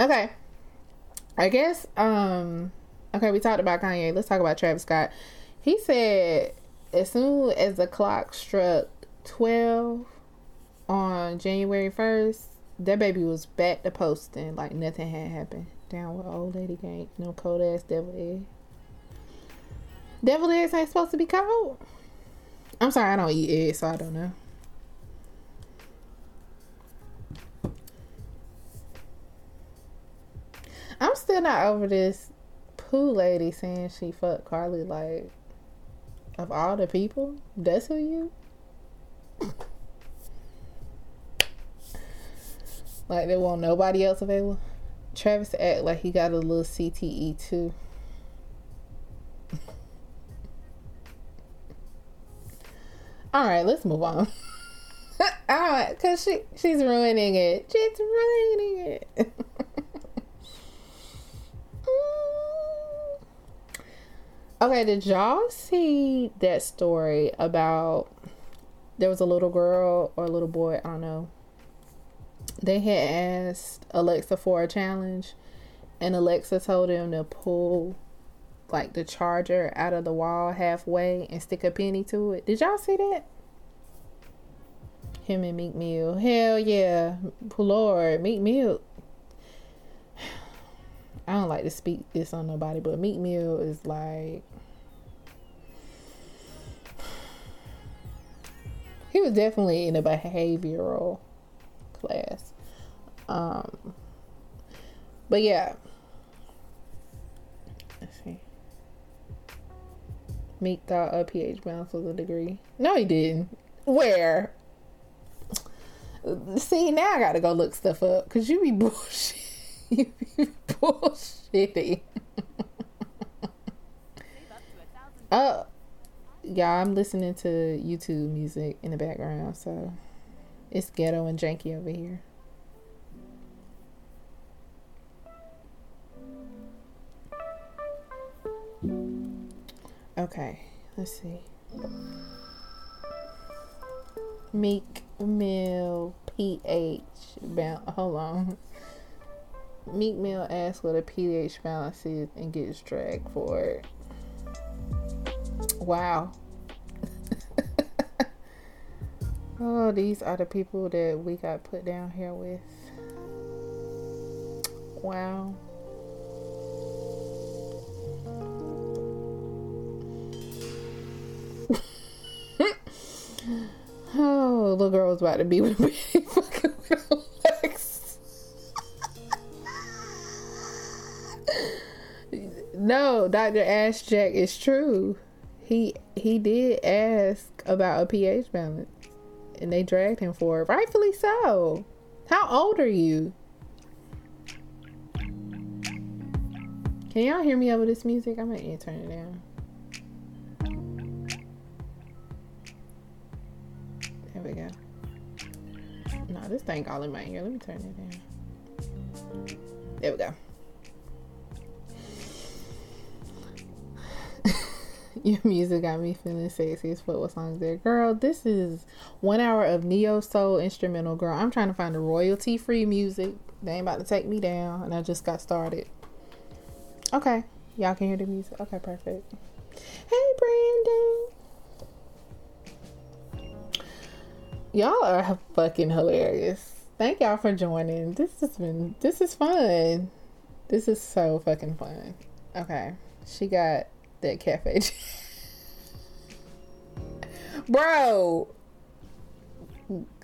Okay. I guess um okay, we talked about Kanye. Let's talk about Travis Scott. He said as soon as the clock struck 12 on January 1st, that baby was back to posting like nothing had happened. Down with old lady gang, no cold ass devil egg. Devil eggs ain't supposed to be cold. I'm sorry, I don't eat eggs, so I don't know. I'm still not over this poo lady saying she fucked Carly. Like, of all the people, that's who you. like, there won't nobody else available. Travis act like he got a little CTE too. All right, let's move on. All right, cause she she's ruining it. She's ruining it. okay, did y'all see that story about there was a little girl or a little boy? I don't know. They had asked Alexa for a challenge, and Alexa told him to pull like the charger out of the wall halfway and stick a penny to it. Did y'all see that? Him and Meek Mill. Hell yeah. Lord, Meek Mill. I don't like to speak this on nobody, but Meek Mill is like he was definitely in a behavioral class. Um but yeah. Let's see. Meek thought a pH balance was a degree. No, he didn't. Where? See, now I gotta go look stuff up because you be bullshit. Bullshitty. oh, yeah, I'm listening to YouTube music in the background, so it's ghetto and janky over here. Okay, let's see. Meek Mill pH. Hold on. Meek Mill asks what a pH balance is and gets dragged for it. Wow. oh, these are the people that we got put down here with. Wow. Oh, little girl was about to be with me. no, Dr. Ash Jack is true. He he did ask about a pH balance, and they dragged him for it. Rightfully so. How old are you? Can y'all hear me over this music? I'm gonna turn it down. There we go. No, this thing all in my ear. Let me turn it down. There we go. Your music got me feeling sexy as fuck. What songs there, girl? This is one hour of neo soul instrumental, girl. I'm trying to find the royalty free music. They ain't about to take me down, and I just got started. Okay, y'all can hear the music. Okay, perfect. Hey, Brandon. Y'all are fucking hilarious. Thank y'all for joining. This has been this is fun. This is so fucking fun. Okay. She got that cafe. Bro,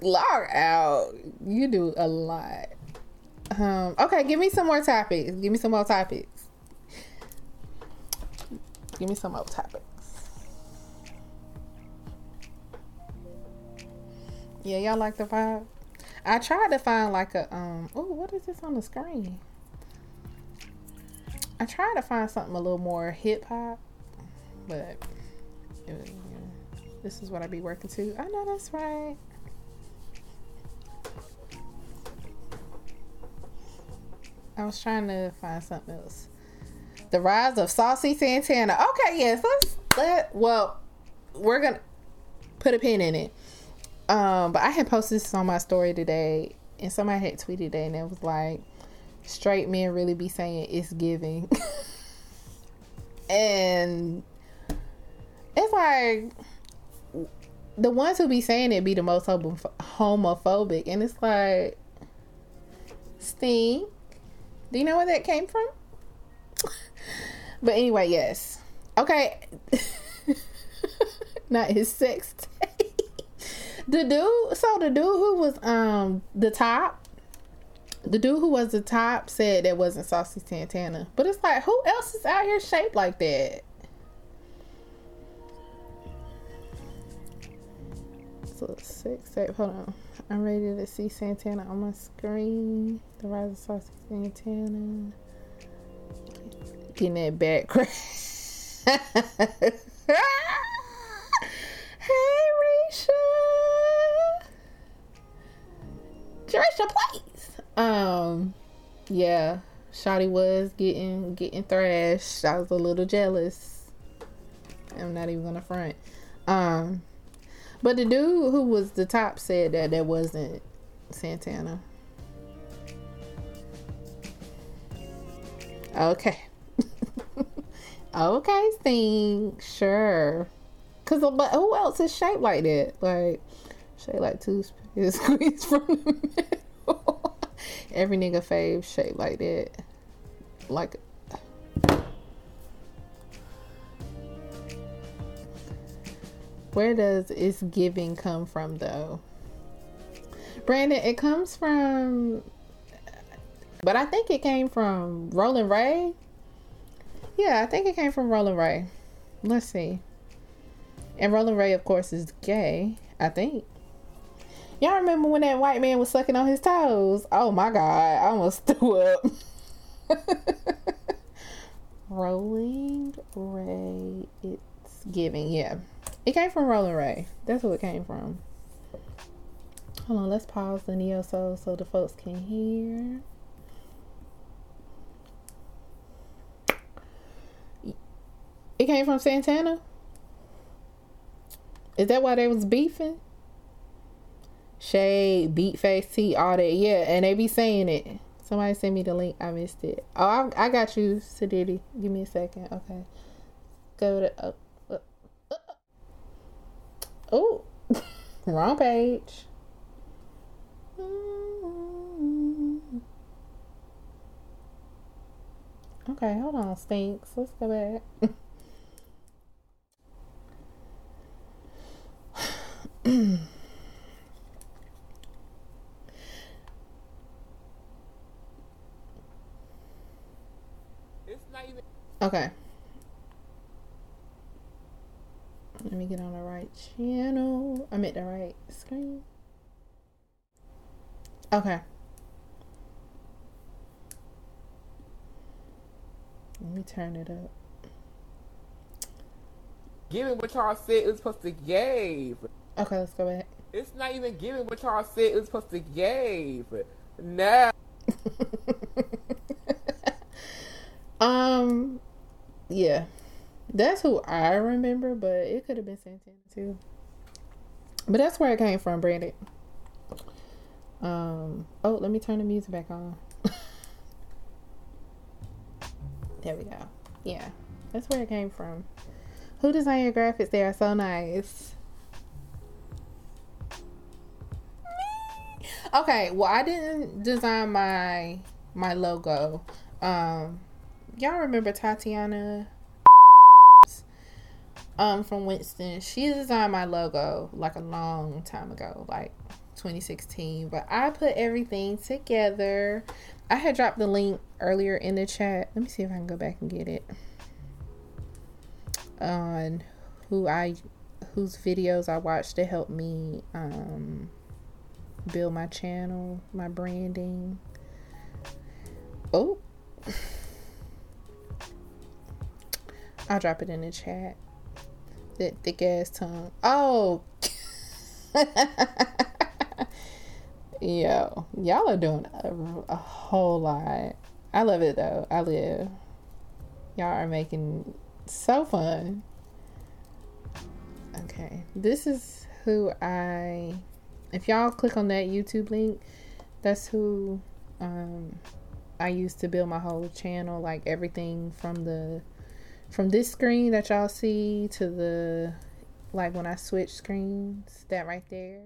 log out. You do a lot. Um, okay, give me some more topics. Give me some more topics. Give me some more topics. Yeah, y'all like the vibe? I tried to find like a um oh what is this on the screen? I tried to find something a little more hip hop, but yeah, this is what I be working to. I know that's right. I was trying to find something else. The rise of Saucy Santana. Okay, yes, let's let well, we're gonna put a pin in it. Um, but I had posted this on my story today, and somebody had tweeted it, and it was like, straight men really be saying it's giving. and it's like the ones who be saying it be the most homophobic and it's like stink. Do you know where that came from? But anyway yes. Okay. Not his sex the dude so the dude who was um the top the dude who was the top said that wasn't Saucy Santana. But it's like, who else is out here shaped like that? So six, eight, hold on. I'm ready to see Santana on my screen. The rise of Saucy Santana. Getting that back crash. hey, Risha. Risha, please. Um, yeah, Shotty was getting getting thrashed. I was a little jealous. I'm not even gonna front. Um, but the dude who was the top said that that wasn't Santana. Okay. okay, Sting. Sure. Cause uh, but who else is shaped like that? Like shaped like toothpaste squeezed from the middle. Every nigga fave shaped like that. Like Where does it's giving come from though? Brandon, it comes from but I think it came from Rolling Ray. Yeah, I think it came from Rolling Ray. Let's see. And Rolling Ray, of course, is gay. I think. Y'all remember when that white man was sucking on his toes? Oh my god, I almost threw up. Rolling Ray, it's giving, yeah. It came from Rolling Ray. That's who it came from. Hold on, let's pause the Neo Soul so the folks can hear. It came from Santana? Is that why they was beefing? Shade, Beat Face T, all that. Yeah, and they be saying it. Somebody send me the link. I missed it. Oh, I, I got you, Sadiddy. Give me a second. Okay. Go to. Uh. Oh, wrong page. Mm-hmm. Okay, hold on, Stinks. Let's go back. Okay. Let me get on the right channel. I'm at the right screen. Okay. Let me turn it up. Giving what y'all said it was supposed to give. Okay, let's go back. It's not even giving what y'all said it was supposed to give. Now. um, yeah, that's who I remember, but it could have been Santana too. But that's where it came from, Brandon. Um. Oh, let me turn the music back on. there we go. Yeah, that's where it came from. Who designed your graphics? They are so nice. Okay, well I didn't design my my logo. Um y'all remember Tatiana um from Winston. She designed my logo like a long time ago, like 2016. But I put everything together. I had dropped the link earlier in the chat. Let me see if I can go back and get it. On who I whose videos I watched to help me um build my channel, my branding. Oh. I'll drop it in the chat. That thick ass tongue. Oh. Yo, y'all are doing a, a, whole lot. I love it though. I live. Y'all are making so fun. Okay, this is who I. If y'all click on that YouTube link, that's who um, I used to build my whole channel, like everything from the from this screen that y'all see to the like when I switch screens, that right there.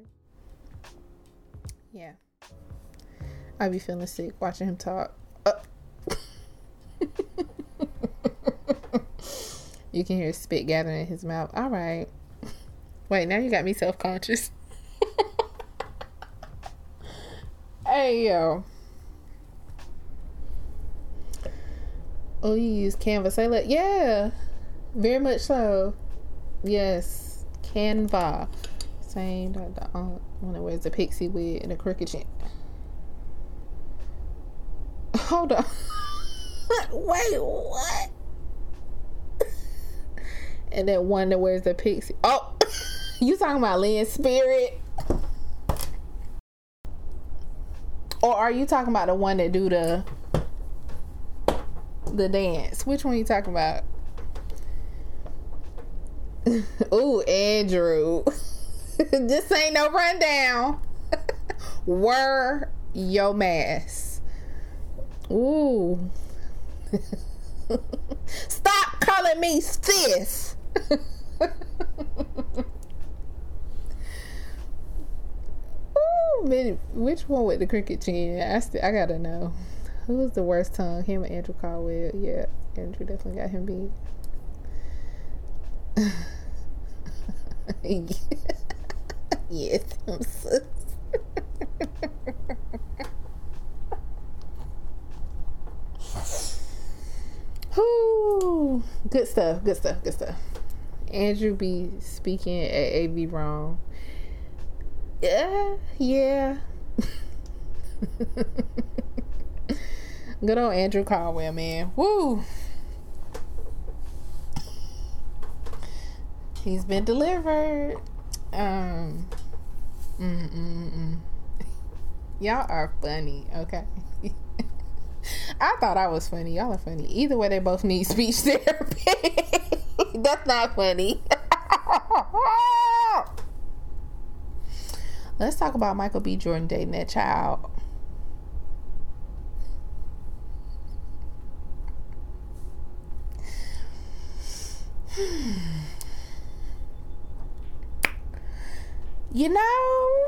Yeah. I be feeling sick watching him talk. Uh. you can hear spit gathering in his mouth. All right. Wait, now you got me self conscious. hey, yo. Oh, you use Canva. Say, look, yeah, very much so. Yes, Canva. Same, the, the uh, one that wears the pixie wig and a crooked chin. Hold on. Wait, what? and that one that wears the pixie. Oh, you talking about Lynn Spirit? Or are you talking about the one that do the the dance? Which one you talking about? Ooh, Andrew. this ain't no rundown. Wear your mask. Ooh. Stop calling me sis. Ooh, which one with the cricket chin? I still, I gotta know. Who was the worst tongue? Him or Andrew Caldwell? Yeah, Andrew definitely got him beat. Yes, I'm. Whoo, good stuff, good stuff, good stuff. Andrew be speaking at AV wrong. Yeah, yeah. Good old Andrew Caldwell, man. Woo! He's been delivered. Um, mm, mm, mm. y'all are funny, okay? I thought I was funny. Y'all are funny. Either way, they both need speech therapy. That's not funny. Let's talk about Michael B. Jordan dating that child. You know,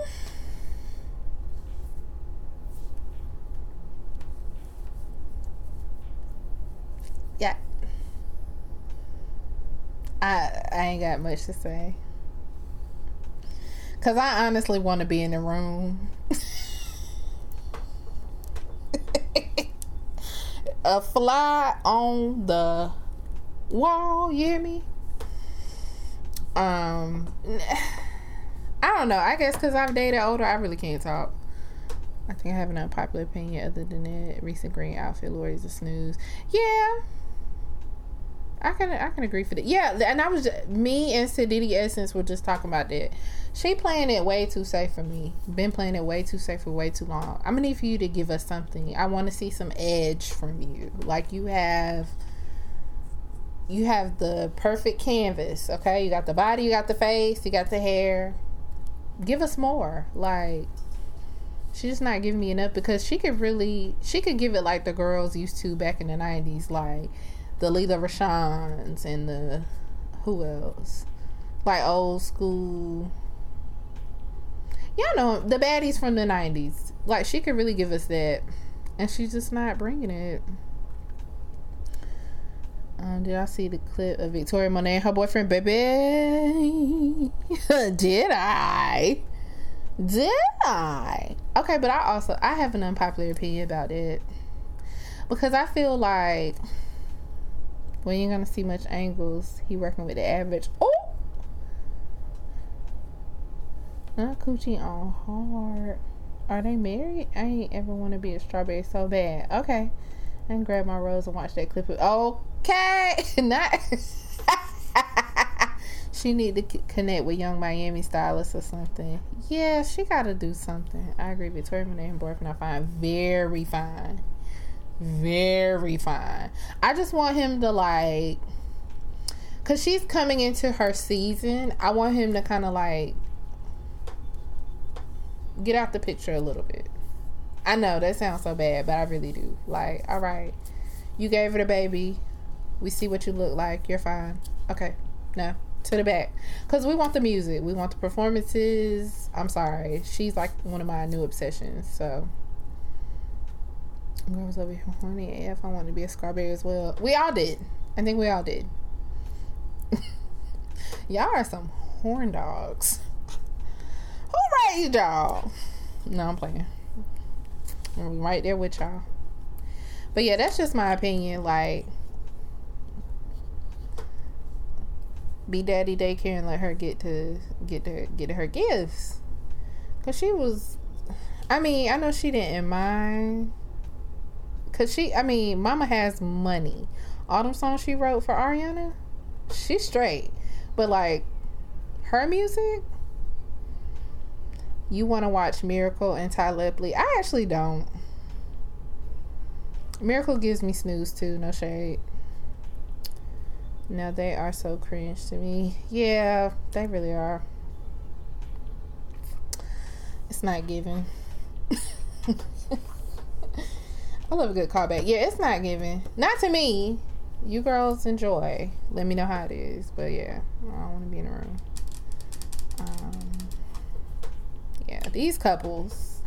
yeah. I I ain't got much to say. Cause I honestly want to be in the room. a fly on the wall, you hear me? Um I don't know. I guess because I've dated older, I really can't talk. I think I have an unpopular opinion other than that. Recent green outfit, Lori's a snooze. Yeah. I can I can agree for that. Yeah, and I was me and Sadidi Essence were just talking about that. She playing it way too safe for me. Been playing it way too safe for way too long. I'm gonna need for you to give us something. I want to see some edge from you. Like you have you have the perfect canvas, okay? You got the body, you got the face, you got the hair. Give us more. Like she's just not giving me enough because she could really she could give it like the girls used to back in the 90s like the Lela Rochons and the who else? Like old school. Y'all know the baddies from the nineties. Like she could really give us that, and she's just not bringing it. Um, did I see the clip of Victoria Monet and her boyfriend, baby? did I? Did I? Okay, but I also I have an unpopular opinion about it because I feel like we ain't gonna see much angles. He working with the average. Oh, not coochie on hard. Are they married? I ain't ever want to be a strawberry so bad. Okay, and grab my rose and watch that clip. Okay, not. she need to connect with Yung Miami stylist or something. Yeah, she got to do something. I agree. Victoria Monet and boyfriend I find very fine very fine. I just want him to like cuz she's coming into her season. I want him to kind of like get out the picture a little bit. I know that sounds so bad, but I really do. Like, all right, you gave her the baby. We see what you look like. You're fine. Okay, no, to the back, cause we want the music. We want the performances. I'm sorry, she's like one of my new obsessions. So. Was over here horny AF. I wanted to be a Scarberry as well. We all did. I think we all did. Y'all are some horn dogs. Who raised y'all? No, I'm playing. I'm right there with y'all. But yeah, that's just my opinion. Like, be daddy daycare and let her get to get to get her gifts. Cause she was, I mean, I know she didn't mind. Cause she, I mean, Mama has money. All them songs she wrote for Ariana, she's straight. But like, her music, you want to watch Miracle and Tyler Lepley? I actually don't. Miracle gives me snooze too, no shade. Now they are so cringe to me. Yeah, they really are. It's not giving. I love a good callback. Yeah, it's not giving. Not to me. You girls enjoy. Let me know how it is. But yeah, I don't want to be in a room. Um, yeah, these couples.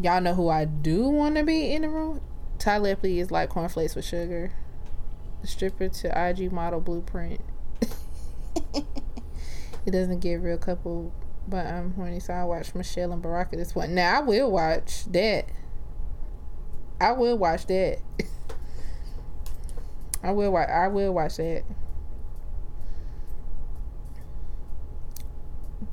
Y'all know who I do want to be in the room? Tyler Lepley is like cornflakes with sugar. Stripper to IG model blueprint. it doesn't give real couple, but I'm horny, so I watch Michelle and Baraka this one. Now I will watch that. I will watch that. I will watch. I will watch that.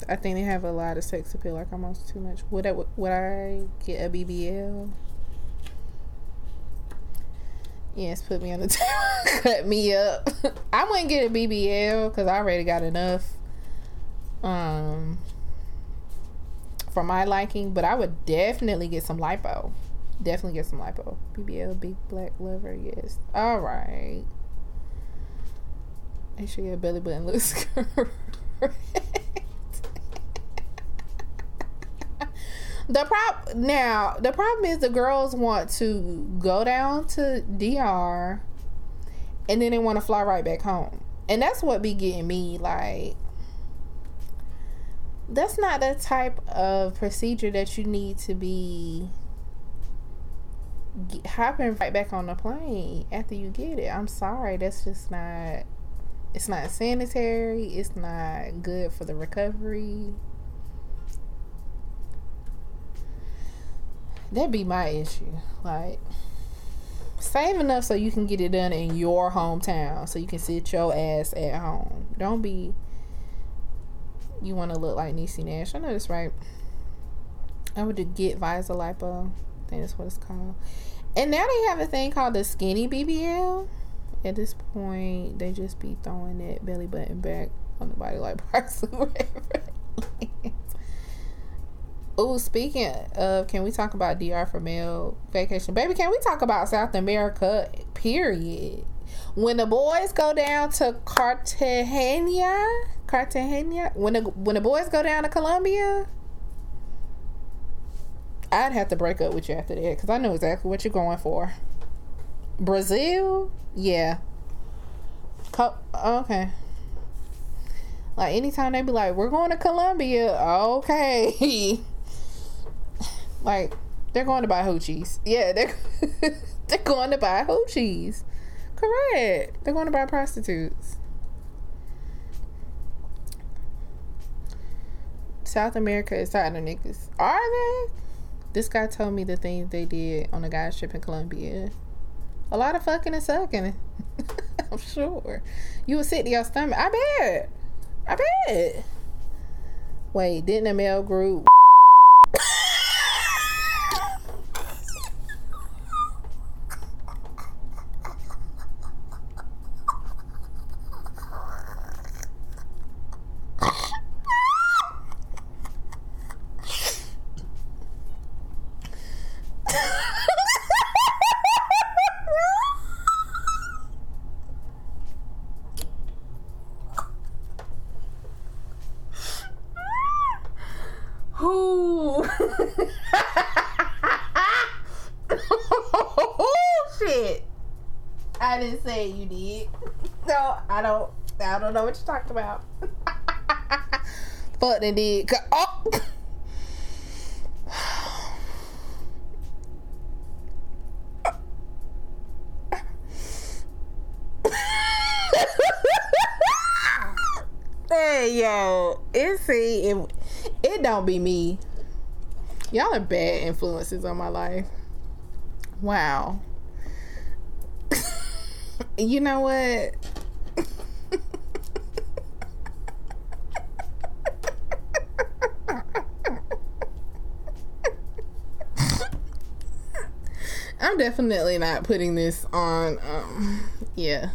I think they have a lot of sex appeal, like almost too much. Would I would I get a BBL? Yes, put me on the table, cut me up. I wouldn't get a BBL because I already got enough. Um, for my liking, but I would definitely get some lipo. Definitely get some lipo. BBL, big black lover, yes. All right. Make sure your belly button looks correct. The prop now the problem is the girls want to go down to DR and then they want to fly right back home. And that's what be getting me like that's not the type of procedure that you need to be hopping right back on the plane after you get it. I'm sorry, that's just not it's not sanitary, it's not good for the recovery. That'd be my issue. Like save enough so you can get it done in your hometown so you can sit your ass at home. Don't be you want to look like Niecy Nash. I know that's right. I would get Vaser Lipo. I think that's what it's called. And now they have a thing called the skinny BBL. At this point, they just be throwing that belly button back on the body like parsley. Oh, speaking of, can we talk about DR for male vacation? Baby, can we talk about South America? Period. When the boys go down to Cartagena, Cartagena, when the when the boys go down to Colombia, I'd have to break up with you after that because I know exactly what you're going for. Brazil, yeah. Co- okay. Like anytime they be like, "We're going to Colombia," okay. like they're going to buy hoochies. Yeah, they're they're going to buy hoochies. Correct. They're going to buy prostitutes. South America is tired of niggas. Are they? This guy told me the things they did on a guy's trip in Colombia. A lot of fucking and sucking. I'm sure. You would sit to your stomach. I bet. I bet. Wait, didn't a male group what about. Fuck did. Oh. hey yo, it see it, it don't be me. Y'all are bad influences on my life. Wow. you know what? I'm definitely not putting this on. Um, yeah.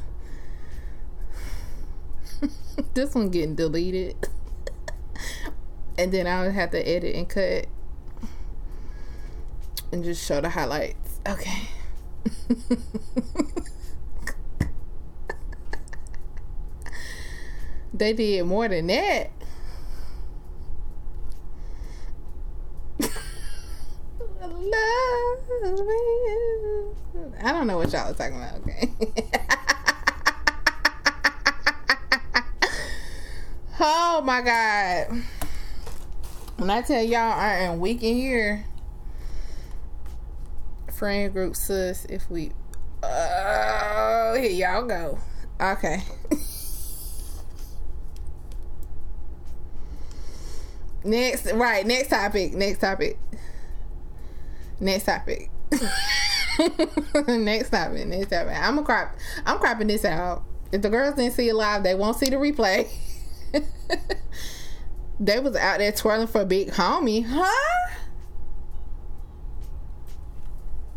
this one getting deleted. and then I'll have to edit and cut and just show the highlights. Okay. they did more than that. I don't know what y'all are talking about, okay? oh my god. When I tell y'all I am weak in here, friend group sus if we oh here y'all go. Okay. next right, next topic. Next topic. Next topic. next topic. Next topic. I'm a crop I'm cropping this out. If the girls didn't see it live, they won't see the replay. they was out there twirling for a big homie, huh?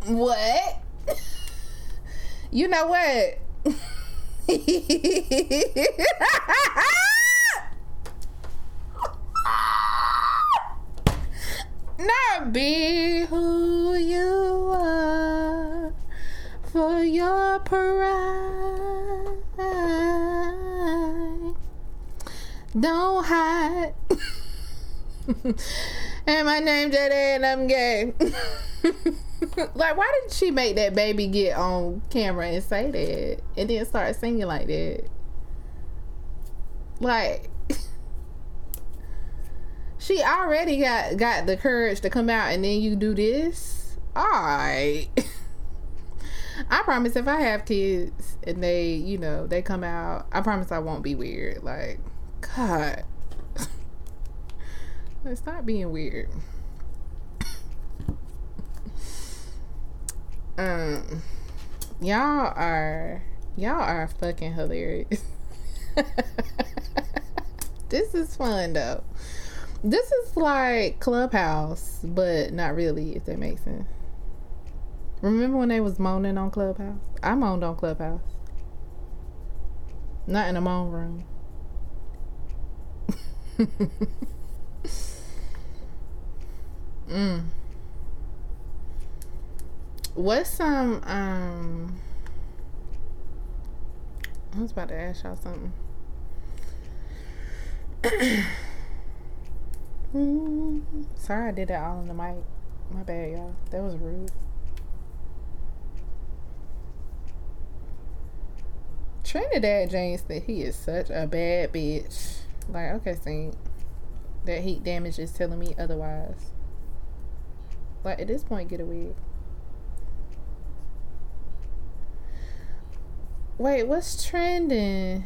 What? you know what? Not be who you are for your pride. Don't hide. and my name's Jada and I'm gay. like, why did she make that baby get on camera and say that and then start singing like that? Like, she already got got the courage to come out and then you do this. All right. I promise if I have kids and they, you know, they come out, I promise I won't be weird. Like, God. Let's stop being weird. Um, y'all are y'all are fucking hilarious. this is fun though. This is like Clubhouse, but not really, if that makes sense. Remember when they was moaning on Clubhouse? I moaned on Clubhouse. Not in a moan room. mm. What's some um I was about to ask y'all something. Mm-hmm. Sorry I did that all on the mic. My bad, y'all. That was rude. Trinidad James said he is such a bad bitch. Like, okay, see, that heat damage is telling me otherwise. Like, at this point, get a wig. Wait, what's trending?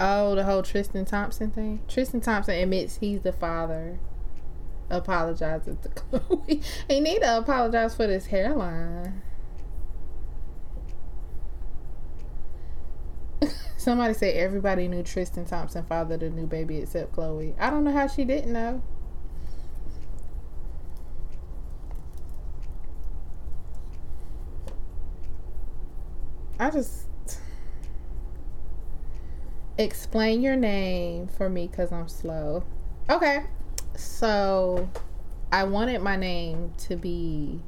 Oh, the whole Tristan Thompson thing. Tristan Thompson admits he's the father. Apologizes to Khloé. he need to apologize for this hairline. Somebody said everybody knew Tristan Thompson fathered a new baby except Khloé. I don't know how she didn't know. I just explain your name for me because I'm slow. Okay, so I wanted my name to be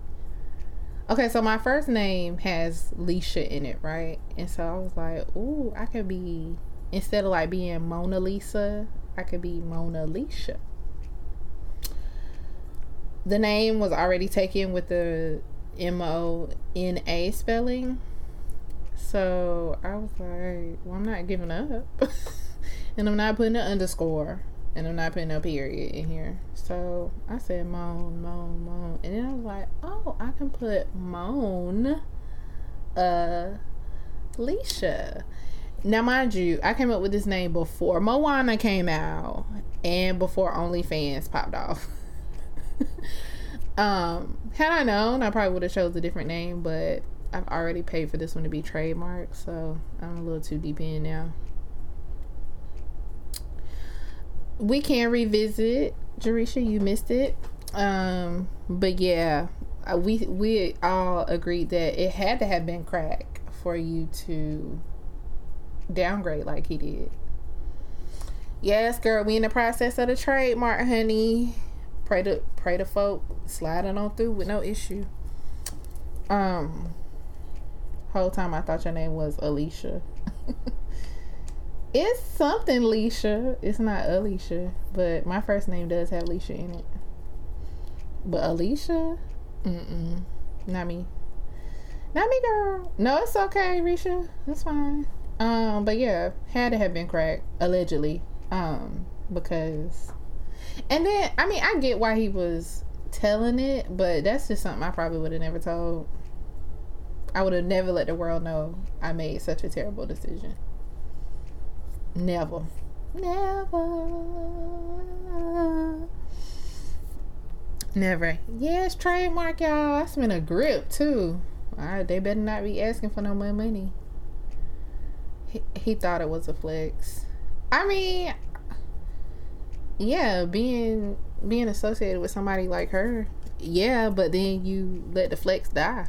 okay. So my first name has Leisha in it, right? And so I was like, ooh, I could be instead of like being Mona Lisa, I could be Mona Leisha. The name was already taken with the M O N A spelling. So I was like, well, I'm not giving up. and I'm not putting an underscore. And I'm not putting a period in here. So I said moan, moan, moan. And then I was like, oh, I can put moan uh Leisha. Now mind you, I came up with this name before Moana came out and before OnlyFans popped off. um, had I known, I probably would have chose a different name, but I've already paid for this one to be trademarked, so I'm a little too deep in now. We can revisit Jerisha, you missed it. Um, but yeah, uh, we we all agreed that it had to have been crack for you to downgrade like he did. Yes, girl, we in the process of the trademark, honey. Pray to pray to folk sliding on through with no issue. Um, whole time I thought your name was Alicia. it's something Alicia. It's not Alicia, but my first name does have Alicia in it. But Alicia, mm not me. Not me, girl. No, it's okay, Risha. It's fine. Um, but yeah, had to have been cracked allegedly. Um, because, and then I mean I get why he was telling it, but that's just something I probably would have never told. I would have never let the world know I made such a terrible decision. Never. Never. Never. Yes, trademark, y'all. I spent a grip too. All right, they better not be asking for no more money. He, he thought it was a flex. I mean, yeah, being being associated with somebody like her, yeah, but then you let the flex die.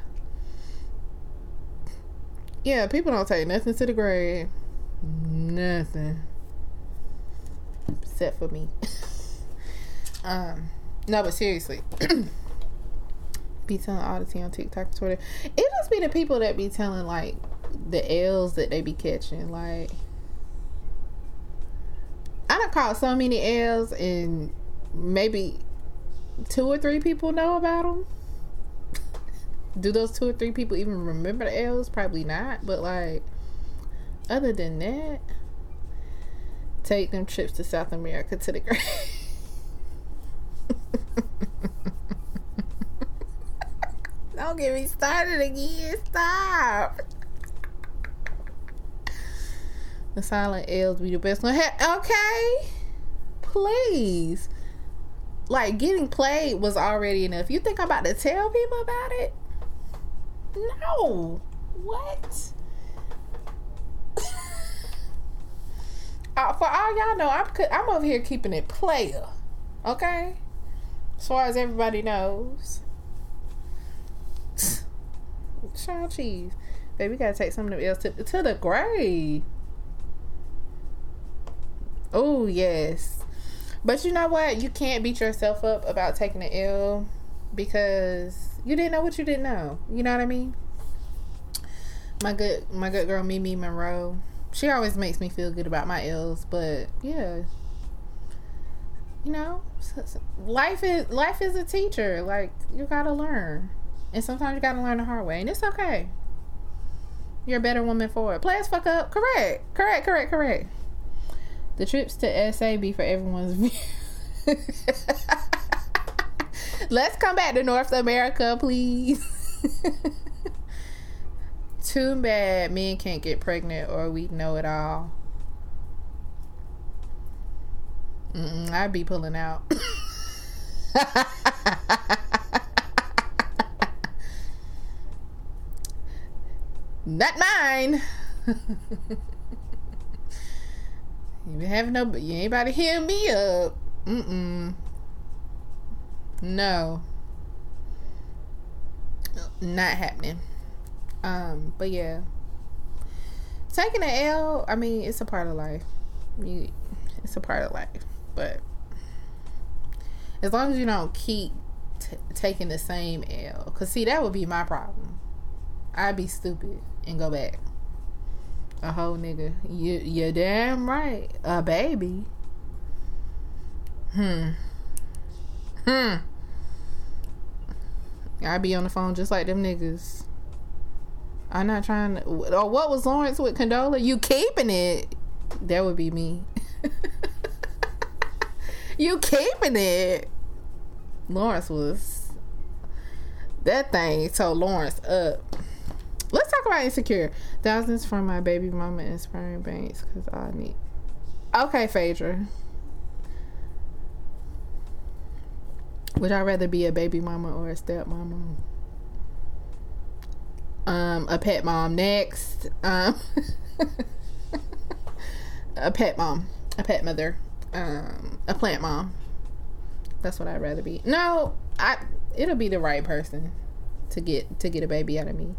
Yeah, people don't take nothing to the grave. Nothing. Except for me. um, no, but seriously. be telling tea on TikTok and Twitter. It must be the people that be telling like the L's that they be catching. Like I done caught so many L's and maybe two or three people know about them. Do those two or three people even remember the L's? Probably not. But like, other than that, take them trips to South America to the grave. Don't get me started again. Stop. The silent L's be the best one. okay, please. Like getting played was already enough. You think I'm about to tell people about it? No. What? uh, for all y'all know, I'm I'm over here keeping it player. Okay. As far as everybody knows. Child cheese. Baby, gotta take some of them L's to, to the grave. Oh, yes. But you know what? You can't beat yourself up about taking an L because you didn't know what you didn't know. You know what I mean? My good my good girl Mimi Monroe. She always makes me feel good about my L's, but yeah. You know, life is life is a teacher. Like you got to learn. And sometimes you got to learn the hard way, and it's okay. You're a better woman for it. Play as fuck up. Correct. Correct, correct, correct. The trips to SA be for everyone's view. Let's come back to North America, please. Too bad men can't get pregnant or we know it all. Mm-mm, I'd be pulling out. Not mine. You have no, to hear me up. Mm-mm. No. Not happening. Um, but yeah. Taking an L, I mean, it's a part of life. You, it's a part of life. But as long as you don't keep t- taking the same L, because see, that would be my problem. I'd be stupid and go back. A whole nigga. You you're damn right. A baby. Hmm. Hmm. I be on the phone just like them niggas. I'm not trying to. Or what was Lawrence with Condola? You keeping it? That would be me. you keeping it? Lawrence was. That thing told Lawrence up. Let's talk about insecure. Thousands from my baby mama and sperm banks because I need. Okay, Phaedra. Would I rather be a baby mama or a step mama? Um, a pet mom next. Um, a pet mom, a pet mother, um, a plant mom. That's what I'd rather be. No, I. It'll be the right person to get to get a baby out of me.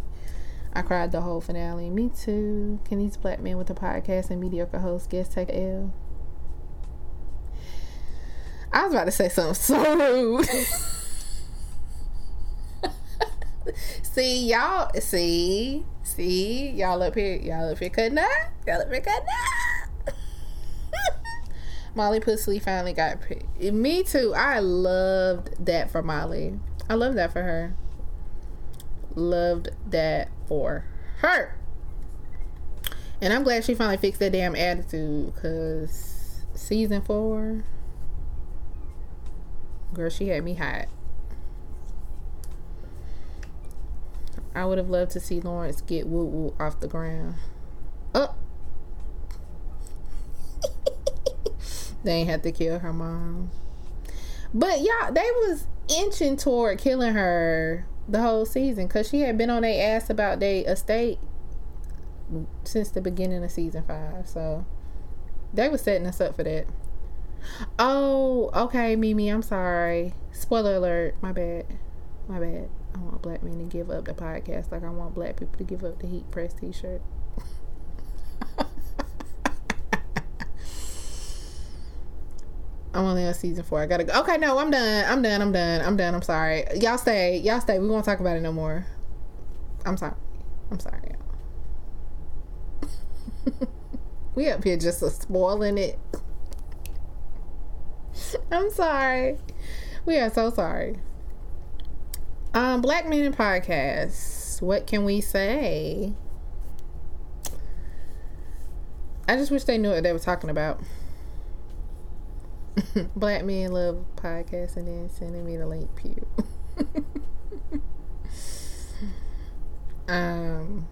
I cried the whole finale. Me too. Can these black men with a podcast and mediocre host guest take L? I was about to say something so rude. see y'all. See, see y'all up here. Y'all up here cutting up. Y'all up here cutting up. Molly Pusley finally got picked. Me too. I loved that for Molly. I love that for her. Loved that for her. And I'm glad she finally fixed that damn attitude because season four, girl, she had me hot. I would have loved to see Lawrence get woo woo off the ground. Oh. they ain't have to kill her mom. But y'all, they was inching toward killing her the whole season because she had been on their ass about their estate since the beginning of season five. So they were setting us up for that. Oh, okay, Mimi, I'm sorry. Spoiler alert. My bad. My bad. I want black men to give up the podcast like I want black people to give up the Heat Press t shirt. I'm only on season four. I gotta go. Okay, no, I'm done. I'm done. I'm done. I'm done. I'm sorry. Y'all stay. Y'all stay. We won't talk about it no more. I'm sorry. I'm sorry, y'all. we up here just spoiling it. I'm sorry. We are so sorry. Um, Black Men in Podcasts. What can we say? I just wish they knew what they were talking about. Black men love podcasts and then sending me the link pew. um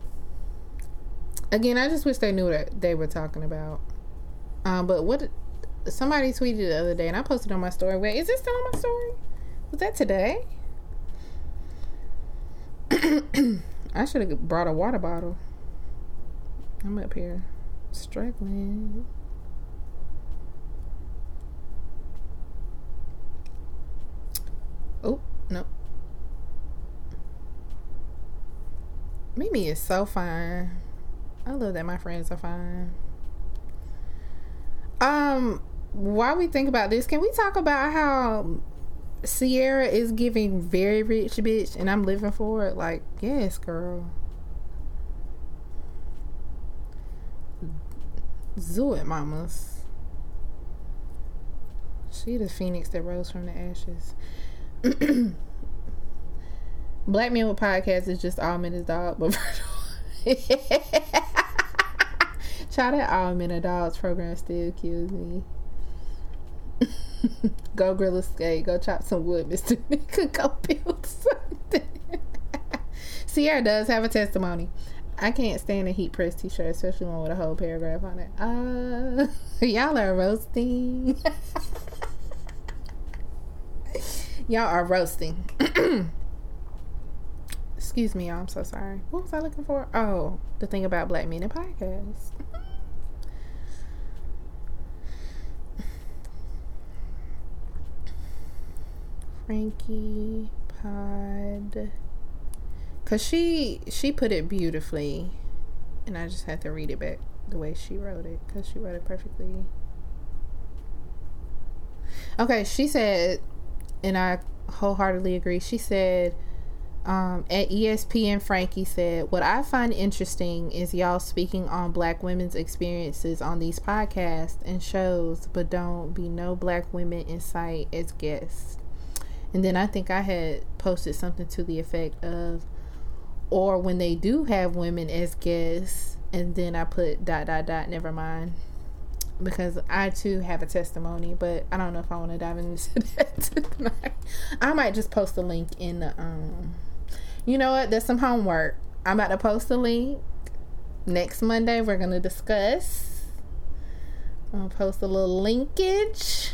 again, I just wish they knew what they were talking about. Um, but what somebody tweeted the other day, and I posted on my story. Wait, is this still on my story? Was that today? I should have brought a water bottle. I'm up here struggling. Oh, no. Mimi is so fine. I love that my friends are fine. Um, while we think about this, can we talk about how Sierra is giving very rich bitch and I'm living for it? Like, yes, girl. Zoo it, mamas. She the phoenix that rose from the ashes. Black Men with Podcast is just all men is dog, but Try that all men are dogs program still kills me. Go grill a skate, go chop some wood, Mr. Nigga, go build something. Sierra does have a testimony. I can't stand a heat press t-shirt, especially one with a whole paragraph on it. Uh, y'all are roasting. Y'all are roasting. Excuse me, y'all. I'm so sorry. What was I looking for? Oh, the thing about Black Men in Podcasts. Frankie Pod. Cause she she put it beautifully, and I just had to read it back the way she wrote it, cause she wrote it perfectly. Okay, she said and I wholeheartedly agree. She said um, at ESPN, Frankie said, What I find interesting is y'all speaking on black women's experiences on these podcasts and shows, but don't be no black women in sight as guests. And then I think I had posted something to the effect of, or when they do have women as guests, and then I put dot dot dot. Never mind, because I too have a testimony, but I don't know if I want to dive into that tonight. I might just post a link in the um. You know what? There's some homework. I'm about to post a link next Monday. We're gonna discuss. I'm gonna post a little linkage.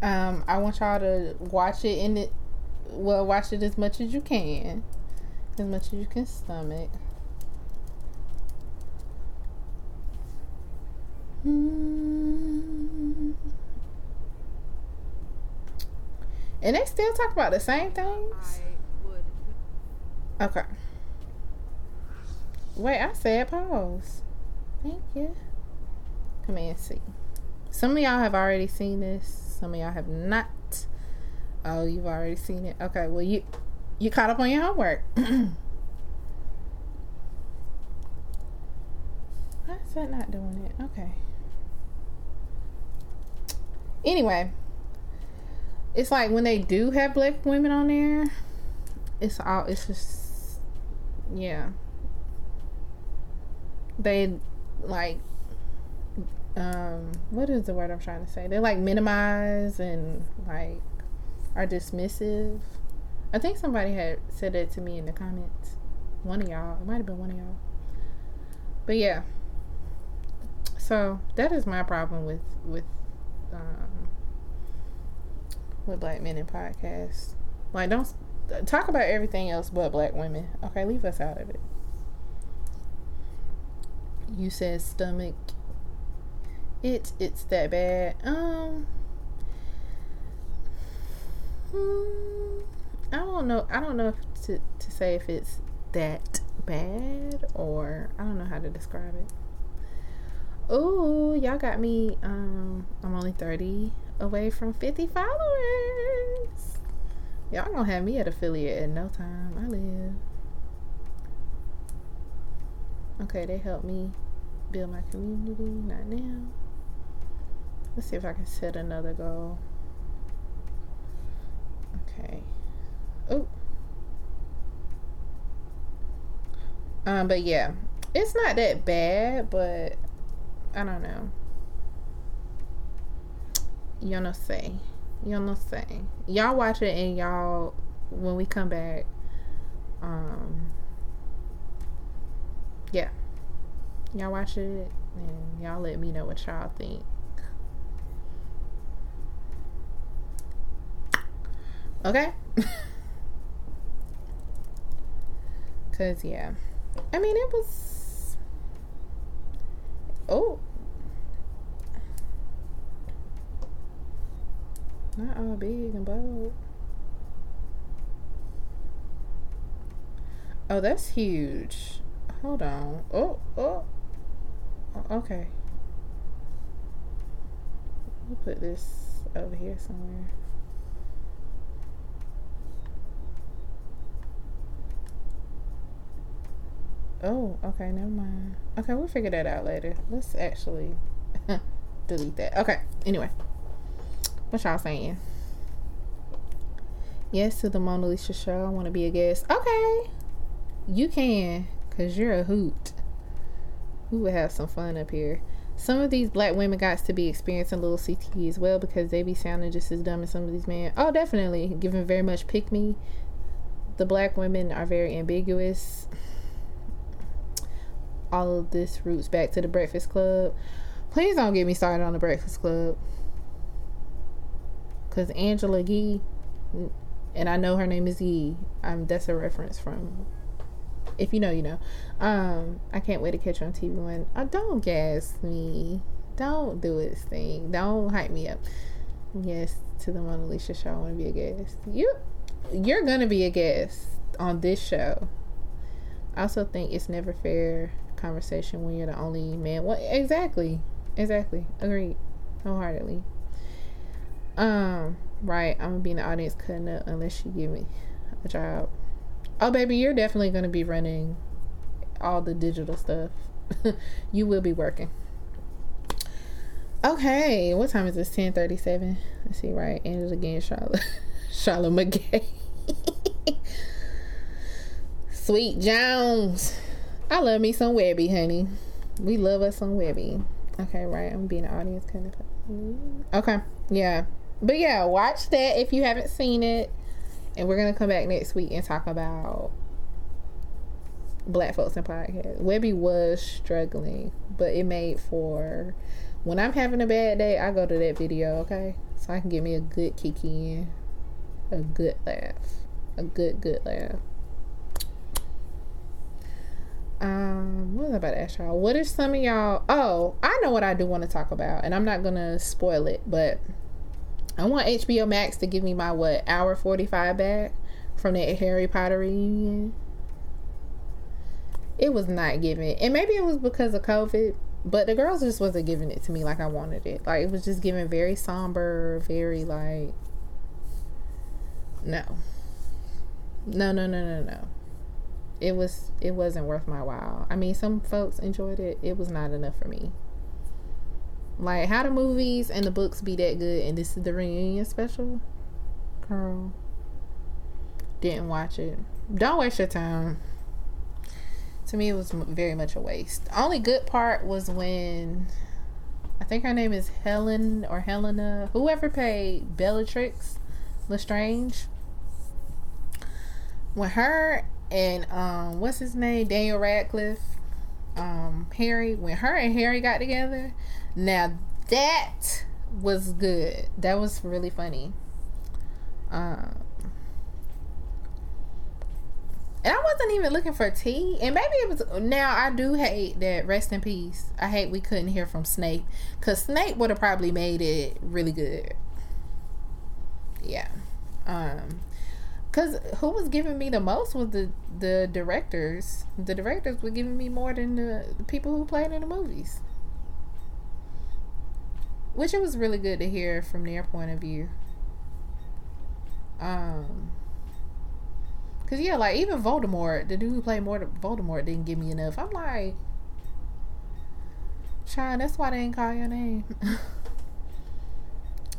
Um, I want y'all to watch it in it. Well, watch it as much as you can, as much as you can stomach. Hmm. And they still talk about the same things. Okay. Wait, I said pause. Thank you. Command C. Some of y'all have already seen this. Some of y'all have not. Oh, you've already seen it. Okay, well you you caught up on your homework. Why is that not doing it? Okay. Anyway, it's like when they do have black women on there, it's all it's just yeah. They like um what is the word I'm trying to say? They like minimize and like are dismissive. I think somebody had said that to me in the comments. One of y'all. It might have been one of y'all. But yeah. So that is my problem with with um with black men in podcasts. Like don't talk about everything else but black women. Okay, leave us out of it. You said stomach it it's that bad. Um hmm, I don't know. I don't know if to to say if it's that bad or I don't know how to describe it. Oh, y'all got me um I'm only 30 away from 50 followers. Y'all gonna have me at affiliate in no time. I live. Okay, they helped me build my community. Not now. Let's see if I can set another goal. Okay. Oh. Um, but yeah, it's not that bad, but I don't know. You know, say, you know, say, y'all watch it and y'all when we come back. Um, yeah, y'all watch it and y'all let me know what y'all think. Okay? Because, yeah. I mean, it was. Oh. Not all big and bold. Oh, that's huge. Hold on. Oh, oh. Okay. We'll put this over here somewhere. Oh, okay, never mind. Okay, we'll figure that out later. Let's actually delete that. Okay, anyway. What y'all saying? Yes to the Mona Lisa show. I want to be a guest. Okay. You can, because you're a hoot. We would have some fun up here. Some of these black women got to be experiencing little CT as well because they be sounding just as dumb as some of these men. Oh, definitely. Given very much pick me. The black women are very ambiguous all of this roots back to the Breakfast Club. Please don't get me started on the Breakfast Club. Because Angela Yee, and I know her name is Yee, um, that's a reference from, if you know, you know. Um, I can't wait to catch her on TV when, oh, don't gas me. Don't do this thing. Don't hype me up. Yes, to the Mona Lisa show, I want to be a guest. You, you're to be a guest on this show. I also think it's never fair conversation when you're the only man. What exactly? Exactly. Agreed. Wholeheartedly. Um, right. I'm gonna be in the audience cutting up unless you give me a job. Oh baby, you're definitely gonna be running all the digital stuff. you will be working. Okay, what time is this? Ten thirty-seven. Let's see, right? Ended again, Charlotte. Charlotte McGay. Sweet Jones. I love me some Webby, honey. We love us some Webby. Okay, right. I'm being an audience kind of. Okay, yeah. But yeah, watch that if you haven't seen it. And we're to come back next week and talk about Black Folks in Podcast. Webby was struggling, but it made for when I'm having a bad day, I go to that video, okay? So I can get me a good kick in, a good laugh, a good, good laugh. Um, what was I about to ask y'all? What are some of y'all? Oh, I know what I do want to talk about, and I'm not gonna spoil it, but I want HBO Max to give me my what hour 45 back from that Harry Potter reunion. It was not giving, and maybe it was because of COVID, but the girls just wasn't giving it to me like I wanted it. Like it was just giving very somber, very like no, no, no, no, no, no it was it wasn't worth my while. I mean, some folks enjoyed it. It was not enough for me. Like how the movies and the books be that good, and this is the reunion special. Girl, didn't watch it. Don't waste your time. To me, it was very much a waste. The only good part was when I think her name is Helen or Helena, whoever played Bellatrix Lestrange. When her and um what's his name daniel radcliffe um harry when her and harry got together now that was good that was really funny um and I wasn't even looking for tea. And maybe it was. Now I do hate that. Rest in peace. I hate we couldn't hear from Snape, cause Snape would have probably made it really good. Yeah. Um. Cause who was giving me the most was the the directors. The directors were giving me more than the, the people who played in the movies. Which it was really good to hear from their point of view. Um Cause yeah, like even Voldemort, the dude who played more Voldemort didn't give me enough. I'm like, Sean, that's why they didn't call your name.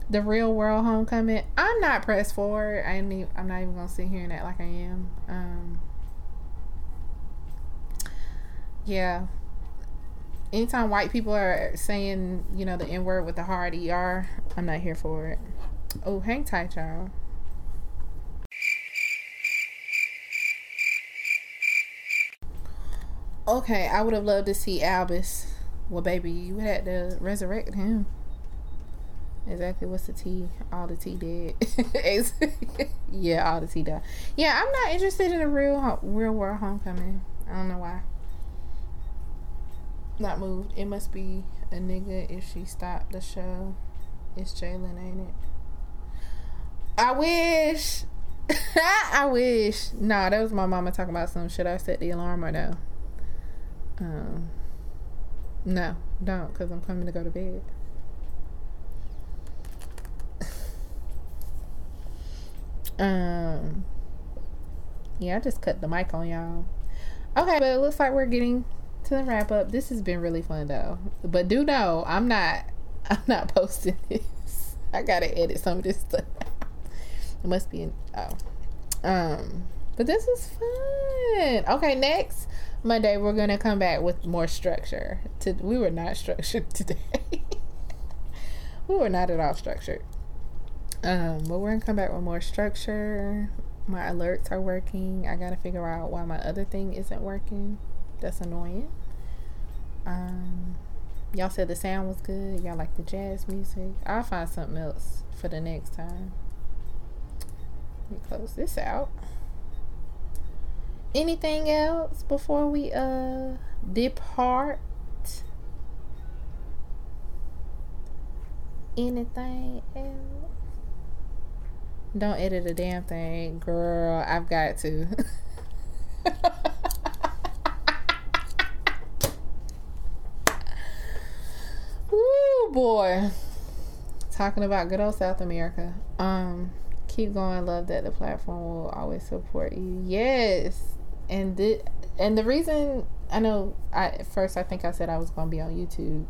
the real world homecoming. I'm not pressed for. I even, I'm not even gonna sit here and act like I am. Um, yeah. Anytime white people are saying, you know, the N word with the hard ER, I'm not here for it. Oh, hang tight, y'all. Okay, I would have loved to see Albus. Well, baby, you had to resurrect him. Exactly. What's the T? All the T dead. yeah, all the T died. Yeah, I'm not interested in a real real world homecoming. I don't know why. Not moved. It must be a nigga if she stopped the show. It's Jalen, ain't it? I wish. I wish. Nah, that was my mama talking about some. Should I set the alarm or no? Um, no, don't, because I'm coming to go to bed. Um, yeah, I just cut the mic on y'all. Okay, but it looks like we're getting to the wrap up. This has been really fun though. But do know I'm not I'm not posting this. I gotta edit some of this stuff. it must be in oh. Um but this is fun. Okay, next Monday we're gonna come back with more structure. To we were not structured today. we were not at all structured. Um, but we're gonna come back with more structure. My alerts are working. I gotta figure out why my other thing isn't working. That's annoying. Um, y'all said the sound was good. Y'all like the jazz music. I'll find something else for the next time. Let me close this out. Anything else before we uh depart? Anything else? Don't edit a damn thing, girl. I've got to. Woo, boy. Talking about good old South America. Um, keep going. Love that the platform will always support you. Yes, and the and the reason I know I at first I think I said I was going to be on YouTube,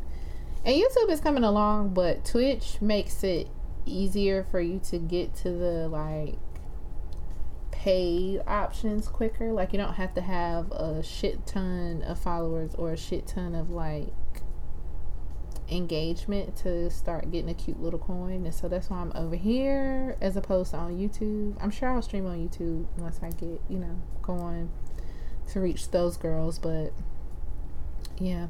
and YouTube is coming along, but Twitch makes it easier for you to get to the like paid options quicker. Like you don't have to have a shit ton of followers or a shit ton of like engagement to start getting a cute little coin. And so that's why I'm over here as opposed to on YouTube. I'm sure I'll stream on YouTube once I get, you know, going to reach those girls, but yeah.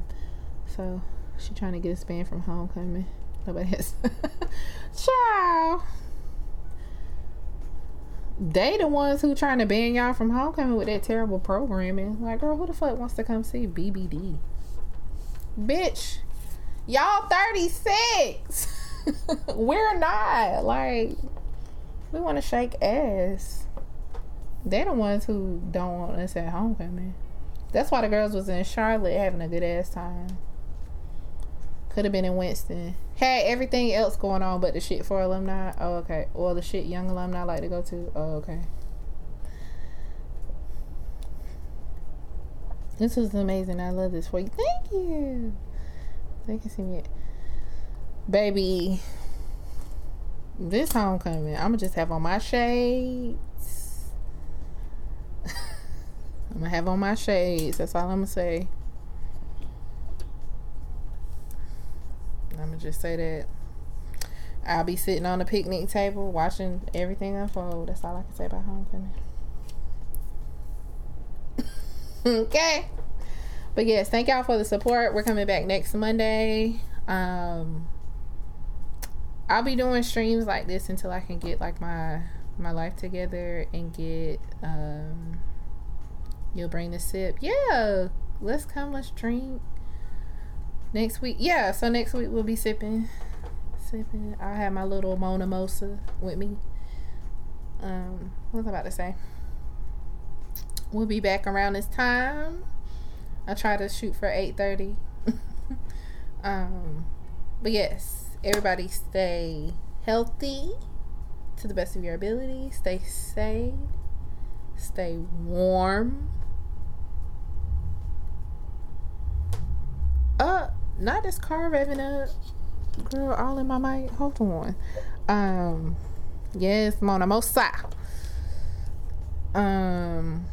So she trying to get us banned from homecoming. Nobody has Ciao. They the ones who trying to ban y'all from homecoming with that terrible programming. Like, girl, who the fuck wants to come see BBD? Bitch, y'all 36. We're not. Like, we want to shake ass. They're the ones who don't want us at homecoming. That's why the girls was in Charlotte having a good ass time. Could have been in Winston. Had everything else going on but the shit for alumni. Oh, okay. Or the shit young alumni like to go to. Oh, okay. This was amazing. I love this for you. Thank you. They can see me. Baby. This homecoming, I'm gonna just have on my shades. I'm gonna have on my shades. That's all I'm gonna say. I'm gonna just say that I'll be sitting on a picnic table watching everything unfold. That's all I can say about homecoming. okay. But yes, thank y'all for the support. We're coming back next Monday. Um I'll be doing streams like this until I can get like my my life together and get um you'll bring the sip. Yeah. Let's come, let's drink next week yeah so next week we'll be sipping sipping. I have my little mona mosa with me. Um what was i about to say? We'll be back around this time. I try to shoot for 8 30 um but yes everybody stay healthy to the best of your ability. Stay safe. Stay warm. Uh not this car revving up. Girl, all in my mic. Hold on. Um, yes, Mona Mosa. Um,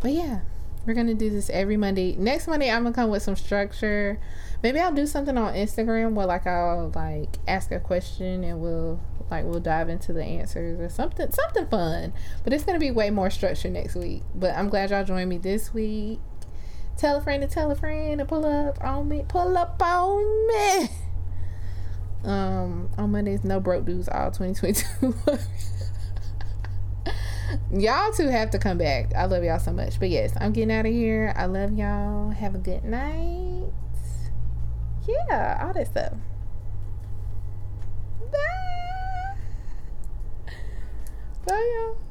but yeah, we're gonna do this every Monday. Next Monday, I'm gonna come with some structure. Maybe I'll do something on Instagram where like I'll like ask a question and we'll like we'll dive into the answers or something something fun. But it's gonna be way more structured next week. But I'm glad y'all joined me this week. Tell a friend to tell a friend to pull up on me. Pull up on me. Um, on Mondays, no broke dudes all 2022. y'all two have to come back. I love y'all so much. But yes, I'm getting out of here. I love y'all. Have a good night. Yeah, all that stuff. Bye. Bye, y'all.